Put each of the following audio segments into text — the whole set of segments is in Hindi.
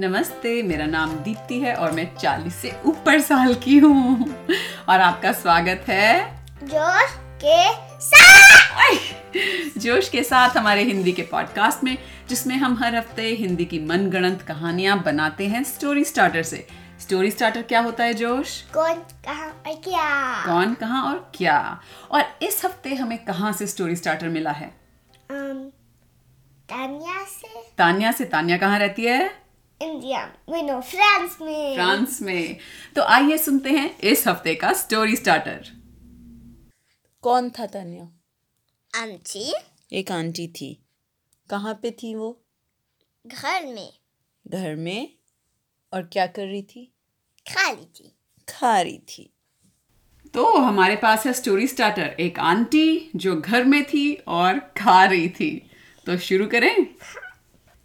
नमस्ते मेरा नाम दीप्ति है और मैं 40 से ऊपर साल की हूँ। और आपका स्वागत है? जोश के साथ। जोश के साथ हमारे हिंदी के पॉडकास्ट में जिसमें हम हर हफ़्ते हिंदी की मनगढ़ंत कहानियाँ बनाते हैं स्टोरी स्टार्टर से। स्टोरी स्टार्टर क्या होता है जोश? कौन कहाँ और क्या? कौन कहाँ और क्या? और इस हफ़्ते हमें कहाँ से स्टोरी स्टार्टर मिला है? um, तानिया से। तानिया से तान्या कहाँ रहती है? इंडिया में नो फ्रांस में। फ्रांस में। तो आइए सुनते हैं इस हफ़्ते का स्टोरी स्टार्टर कौन था तान्या? आंटी। एक आंटी थी। कहाँ पे थी वो? घर में। घर में। और क्या कर रही थी? खाली थी। खा रही थी। तो हमारे पास है स्टोरी स्टार्टर एक आंटी जो घर में थी और खा रही थी। तो शुरू करें।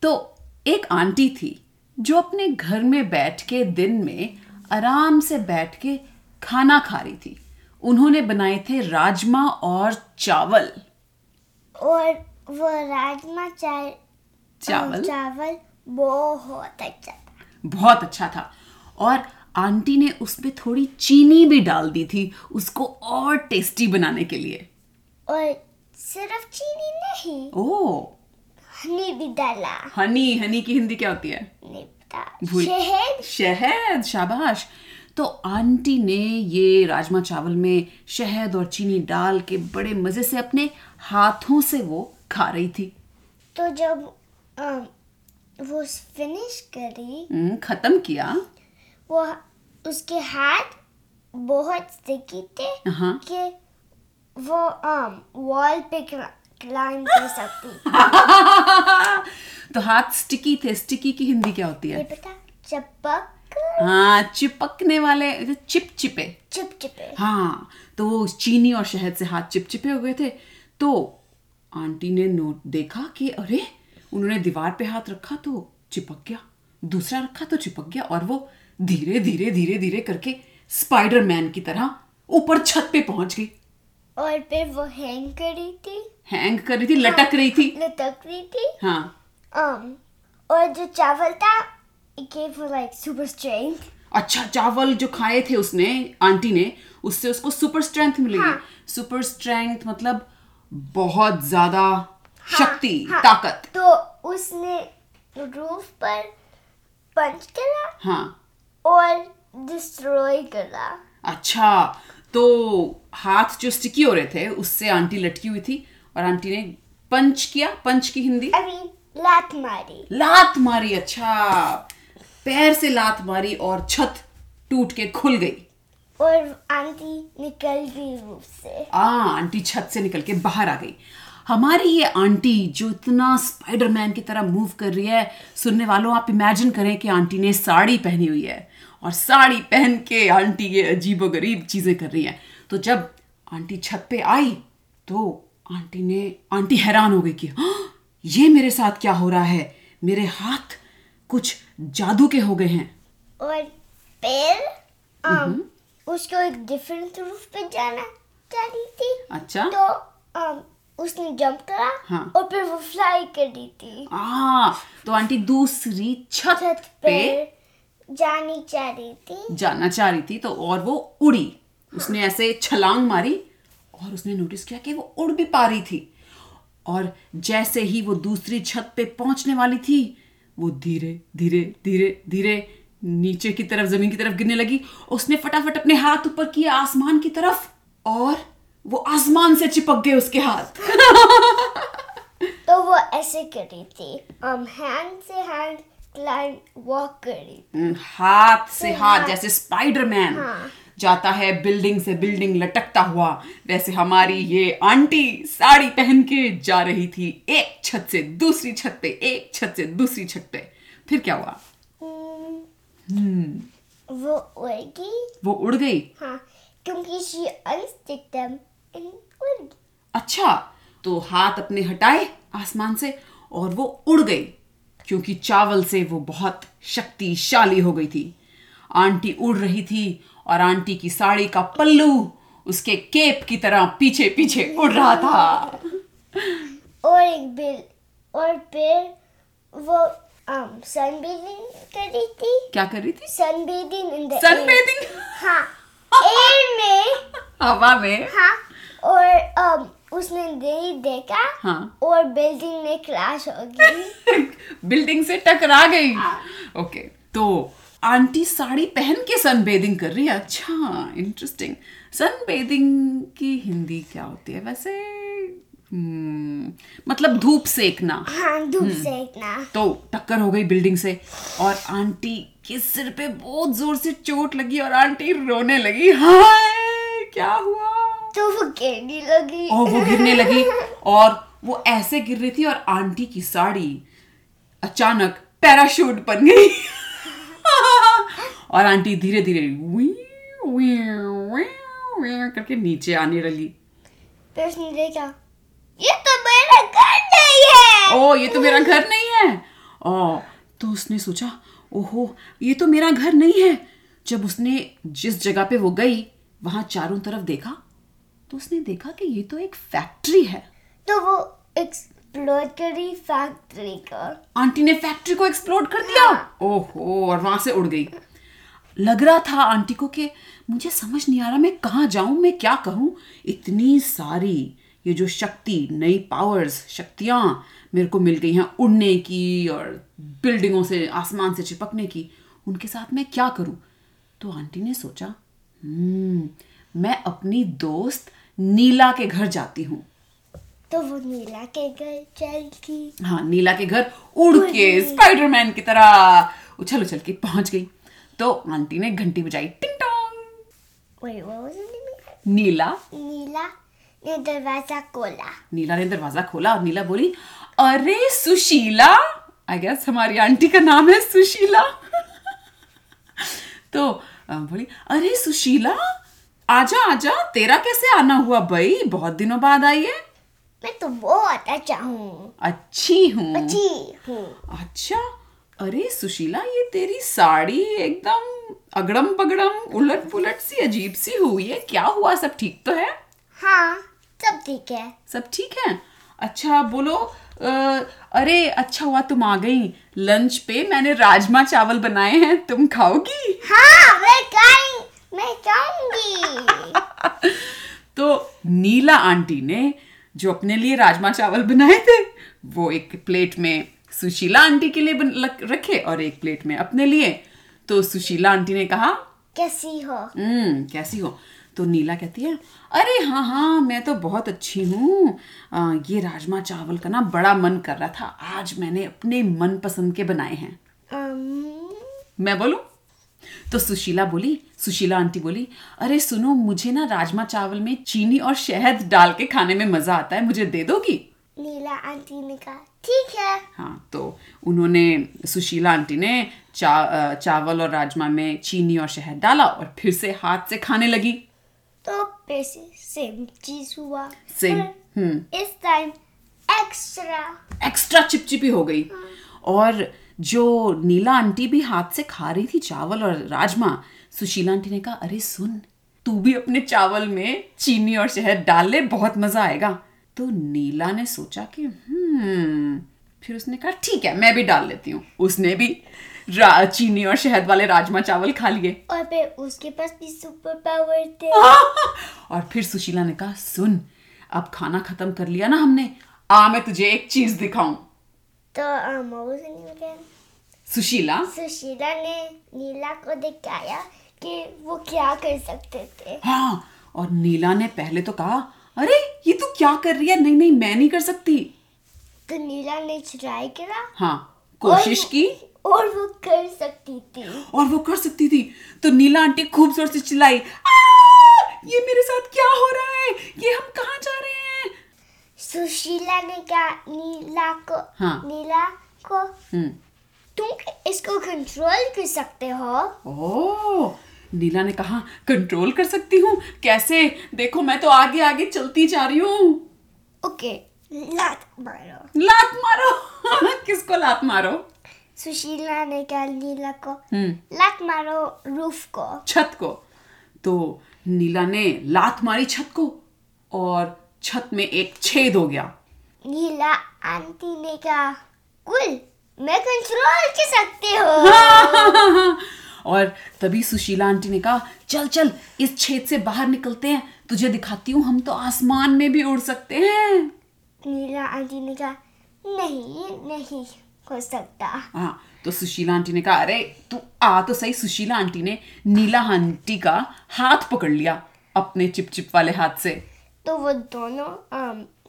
तो एक आंटी थी। जो अपने घर में बैठ के दिन में आराम से बैठ के खाना खा रही थी। उन्होंने बनाए थे राजमा और चावल। और वो राजमा चावल? चावल बहुत अच्छा था। बहुत अच्छा था। और आंटी ने उसमें थोड़ी चीनी भी डाल दी थी उसको और टेस्टी बनाने के लिए। और सिर्फ़ चीनी नहीं ओ हनी भी डाला हनी हनी की हिंदी क्या होती है? नहीं पता शहद? शहद शाबाश। तो आंटी ने ये राजमा चावल में शहद और चीनी डाल के बड़े मज़े से अपने हाथों से वो खा रही थी। तो जब um, वो फिनिश करी। हम्म, खत्म किया। वो उसके हाथ बहुत स्टिकी थे हाँ। कि वो वॉल पे क्लाइंब कर सकती तो हाथ स्टिकी थे स्टिकी की हिंदी क्या होती है? चपक। हाँ चिपकने वाले चिप चिपे। चिप चिपे। हाँ तो वो चीनी और शहद से हाथ चिपचिपे हो गए थे। तो आंटी ने नोट देखा कि अरे उन्होंने दीवार पे हाथ रखा तो चिपक गया दूसरा रखा तो चिपक गया और वो धीरे धीरे धीरे धीरे करके स्पाइडरमैन की तरह ऊपर छत पे पहुँच गई। और फिर वो हैंग करी थी। हैंग कर रही थी लटक रही थी? लटक रही थी। हाँ। Um, और जो चावल था it gave her like super strength अच्छा चावल जो खाए थे उसने आंटी ने उससे उसको सुपर स्ट्रेंथ मिलेगी हाँ। सुपर स्ट्रेंथ मतलब बहुत ज़्यादा शक्ति हाँ। ताकत। तो उसने रूफ पर पंच करा हाँ। और डिस्ट्रॉय करा। अच्छा तो हाथ जो स्टिकी हो रहे थे उससे आंटी लटकी हुई थी और आंटी ने पंच किया पंच की हिंदी। I mean लात मारी। लात मारी अच्छा। पैर से लात मारी और छत टूट के खुल गई। और आंटी निकल गई रूप से। आ आंटी छत से निकल के बाहर आ गई। हमारी ये आंटी जो इतना स्पाइडरमैन की तरह मूव कर रही है सुनने वालों आप इमेजिन करें कि आंटी ने साड़ी पहनी हुई है और साड़ी पहन के आंटी ये अजीबो गरीब चीज़ें कर रही है। तो जब आंटी छत पे आई तो आंटी ने आंटी हैरान हो गई कि "हाँ, ये मेरे साथ क्या हो रहा है? मेरे हाथ कुछ जादू के हो गए हैं। और फिर um, उसको एक डिफरेंट रूफ पे जाना चाह रही थी। अच्छा। तो um, उसने जंप करा हाँ। और फिर वो फ्लाई कर रही थी। आ तो आंटी दूसरी छत छत पे पे जानी चाह रही थी। जाना चाह रही थी तो और वो उड़ी। हाँ. उसने ऐसे छलांग मारी और उसने नोटिस किया कि वो उड़ भी पा रही थी। और जैसे ही वो दूसरी छत पे पहुँचने वाली थी वो धीरे धीरे धीरे धीरे नीचे की तरफ़ ज़मीन की तरफ़ गिरने लगी। उसने फटाफट अपने हाथ ऊपर किए आसमान की तरफ़ और वो आसमान से चिपक गए उसके हाथ। तो वो ऐसे कर रही थी। um, हैंड से हैंड क्लाइंब वॉक कर रही थी हाथ से हाथ। जैसे स्पाइडरमैन हाँ। जाता है बिल्डिंग से बिल्डिंग लटकता हुआ। वैसे हमारी ये आंटी साड़ी पहन के जा रही थी एक छत से दूसरी छत पे एक छत से दूसरी छत पे। फिर क्या हुआ? Hmm, वो उड़गी वो उड़ गई? हाँ क्योंकि she unstick them उड़ अच्छा तो हाथ अपने हटाए आसमान से और वो उड़ गई क्योंकि चावल से वो बहुत शक्तिशाली हो गई थी। आंटी उड़ रही थी और आंटी की साड़ी का पल्लू उसके केप की तरह पीछे पीछे उड़ रहा था। और एक बिल और फिर वो um sunbathing कर रही थी। क्या कर रही थी? The सनबेदिंग हाँ air में हवा में? हाँ और um, उसने नहीं देखा हाँ। और बिल्डिंग में क्रैश हो गई। बिल्डिंग से टकरा गई। ओके तो आंटी साड़ी पहन के सनबेदिंग कर रही है? अच्छा इंटरेस्टिंग सनबेदिंग की हिंदी क्या होती है? वैसे हम्म, मतलब धूप सेकना। हाँ धूप सेकना। तो टक्कर हो गई बिल्डिंग से और आंटी के सिर पे बहुत ज़ोर से चोट लगी और आंटी रोने लगी। हाय क्या हुआ? तो वो गिरने लगी। और वो गिरने लगी और वो ऐसे गिर रही थी और आंटी की साड़ी अचानक पैराशूट बन गई। और आंटी धीरे धीरे करके नीचे आने लगी। फिर उसने देखा ये तो मेरा घर नहीं है! ओ ये तो मेरा घर नहीं है। ओ तो उसने सोचा ओहो ये तो मेरा घर नहीं है। जब उसने जिस जगह पे वो गई वहाँ चारों तरफ़ देखा तो उसने देखा कि ये तो एक फैक्ट्री है। तो वो एक्सप्लोर करी फैक्ट्री को। आंटी ने फैक्ट्री को एक्सप्लोर कर दिया। ओहो और वहाँ से उड़ गई। लग रहा था आंटी को कि मुझे समझ नहीं आ रहा मैं कहाँ जाऊँ मैं क्या कहूँ इतनी सारी ये जो शक्ति नई पावर्स शक्तियाँ मेरे को मिल गई हैं उड़ने की और बिल्डिंगों से आसमान से चिपकने की। उनके साथ मैं क्या करूँ? तो आंटी ने सोचा हम्म मैं अपनी दोस्त नीला के घर जाती हूँ। तो वो नीला के घर चल गई हाँ नीला के घर उड़ के स्पाइडरमैन की तरह। उछल उछल के पहुँच गई। तो आंटी ने घंटी बजाई। टिंग टोंग? नीला। नीला ने दरवाज़ा खोला। नीला ने दरवाज़ा खोला और नीला बोली अरे सुशीला! आई गेस हमारी आंटी का नाम है सुशीला। तो बोली अरे सुशीला आजा आजा तेरा कैसे आना हुआ भाई बहुत दिनों बाद आई है। मैं तो बहुत अच्छा हूँ। अच्छी हूँ? अच्छी हूँ। अच्छा अरे सुशीला ये तेरी साड़ी एकदम अगड़म पगड़म उलट पुलट सी अजीब सी हुई है। क्या हुआ? सब ठीक तो है? हाँ सब ठीक है। सब ठीक है? अच्छा बोलो अ, अरे अच्छा हुआ तुम आ गई। लंच पे मैंने राजमा चावल बनाए हैं। तुम खाओगी? हाँ मैं खाई मैं खाऊँगी तो नीला आंटी ने जो अपने लिए राजमा चावल बनाए थे वो एक प्लेट में सुशीला आंटी के लिए बन, रखे और एक प्लेट में अपने लिए। तो सुशीला आंटी ने कहा कैसी हो? हम्म कैसी हो? तो नीला कहती है अरे हाँ हाँ मैं तो बहुत अच्छी हूँ। ये राजमा चावल का ना बड़ा मन कर रहा था। आज मैंने अपने मन पसंद के बनाए हैं। um, मैं बोलूँ? तो सुशीला बोली सुशीला आंटी बोली अरे सुनो मुझे ना राजमा चावल में चीनी और शहद डाल के खाने में मज़ा आता है मुझे दे दोगी? नीला आंटी ने कहा ठीक है। हाँ तो उन्होंने सुशीला आंटी ने चा, चावल और राजमा में चीनी और शहद डाला और फिर से हाथ से खाने लगी। तो फिर से सेम चीज़ हुआ। पर हम्म। इस टाइम एक्स्ट्रा एक्स्ट्रा चिपचिपी हो गई। और जो नीला आंटी भी हाथ से खा रही थी चावल और राजमा सुशीला आंटी ने कहा अरे सुन तू भी अपने चावल में चीनी और शहद डाल ले बहुत मज़ा आएगा। तो नीला ने सोचा कि हम्म फिर उसने कहा ठीक है मैं भी डाल लेती हूँ। उसने भी चीनी और शहद वाले राजमा चावल खा लिए। और फिर उसके पास भी सुपर पावर थे। और फिर सुशीला ने कहा सुन अब खाना खत्म कर लिया ना हमने आ मैं तुझे एक चीज़ दिखाऊँ। तो um, name again? Sushila Sushila ने नीला को दिखाया कि वो क्या कर सकते थे हाँ और नीला ने पहले तो कहा अरे ये तू क्या कर रही है? नहीं नहीं मैं नहीं कर सकती. तो नीला ने ट्राई करा हाँ कोशिश और- की। और वो कर सकती थी। और वो कर सकती थी। तो नीला आंटी खूब ज़ोर से चिल्लाई ये मेरे साथ क्या हो रहा है? ये हम कहाँ जा रहे हैं सुशीला ने कहा नीला को हाँ। नीला को हम्म। तुम इसको कंट्रोल कर सकते हो। ओ नीला ने कहा कंट्रोल कर सकती हूँ? कैसे? देखो मैं तो आगे आगे चलती जा रही हूँ। ओके लात मारो। लात मारो? किसको लात मारो? सुशीला ने कहा नीला को लात मारो रूफ को। छत को। तो नीला ने लात मारी छत को और छत में एक छेद हो गया। नीला आंटी ने कहा कुल मैं कंट्रोल कर सकती हूँ। और तभी सुशीला आंटी ने कहा चल चल इस छेद से बाहर निकलते हैं। तुझे दिखाती हूँ हम तो आसमान में भी उड़ सकते हैं। नीला आंटी ने कहा नहीं नहीं हो सकता। हाँ तो सुशीला आंटी ने कहा अरे तू आ तो सही। सुशीला आंटी ने नीला आंटी का हाथ पकड़ लिया अपने चिप चिप वाले हाथ से। तो वो दोनों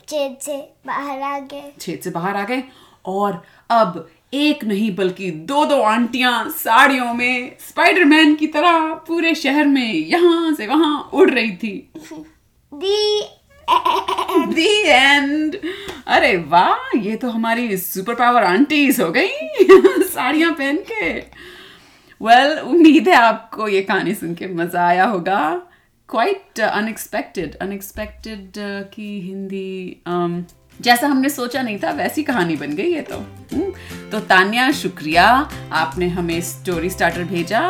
छेद से बाहर आ गए। छेद से बाहर आ गए और अब एक नहीं बल्कि दो दो आंटियाँ साड़ियों में स्पाइडरमैन की तरह पूरे शहर में यहाँ से वहाँ उड़ रही थी। दी दी एंड अरे वाह ये तो हमारी सुपर पावर आंटीज हो गई साड़ियाँ पहन के। वेल well, उम्मीद है आपको ये कहानी सुन के मज़ा आया होगा। क्वाइट अनएक्सपेक्टेड अनएक्सपेक्टेड की हिंदी um, जैसा हमने सोचा नहीं था वैसी कहानी बन गई है तो। हम्म, तो तान्या शुक्रिया आपने हमें स्टोरी स्टार्टर भेजा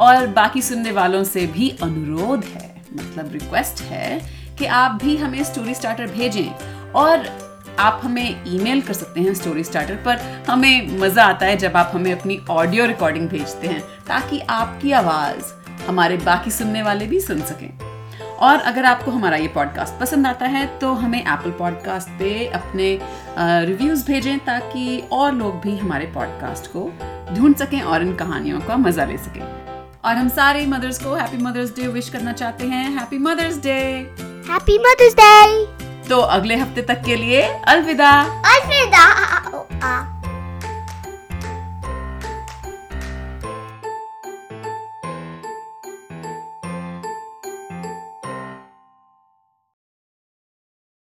और बाकी सुनने वालों से भी अनुरोध है मतलब रिक्वेस्ट है कि आप भी हमें स्टोरी स्टार्टर भेजें और आप हमें ईमेल कर सकते हैं स्टोरी स्टार्टर पर। हमें मज़ा आता है जब आप हमें अपनी ऑडियो रिकॉर्डिंग भेजते हैं ताकि आपकी आवाज़ हमारे बाकी सुनने वाले भी सुन सकें। और अगर आपको हमारा ये पॉडकास्ट पसंद आता है तो हमें एप्पल पॉडकास्ट पे अपने रिव्यूज़ भेजें ताकि और लोग भी हमारे पॉडकास्ट को ढूंढ सकें और इन कहानियों का मज़ा ले सकें। और हम सारे मदर्स को हैप्पी मदर्स डे विश करना चाहते हैं। Happy mother's day happy mother's day तो अगले हफ़्ते तक के लिए अलविदा। अलविदा!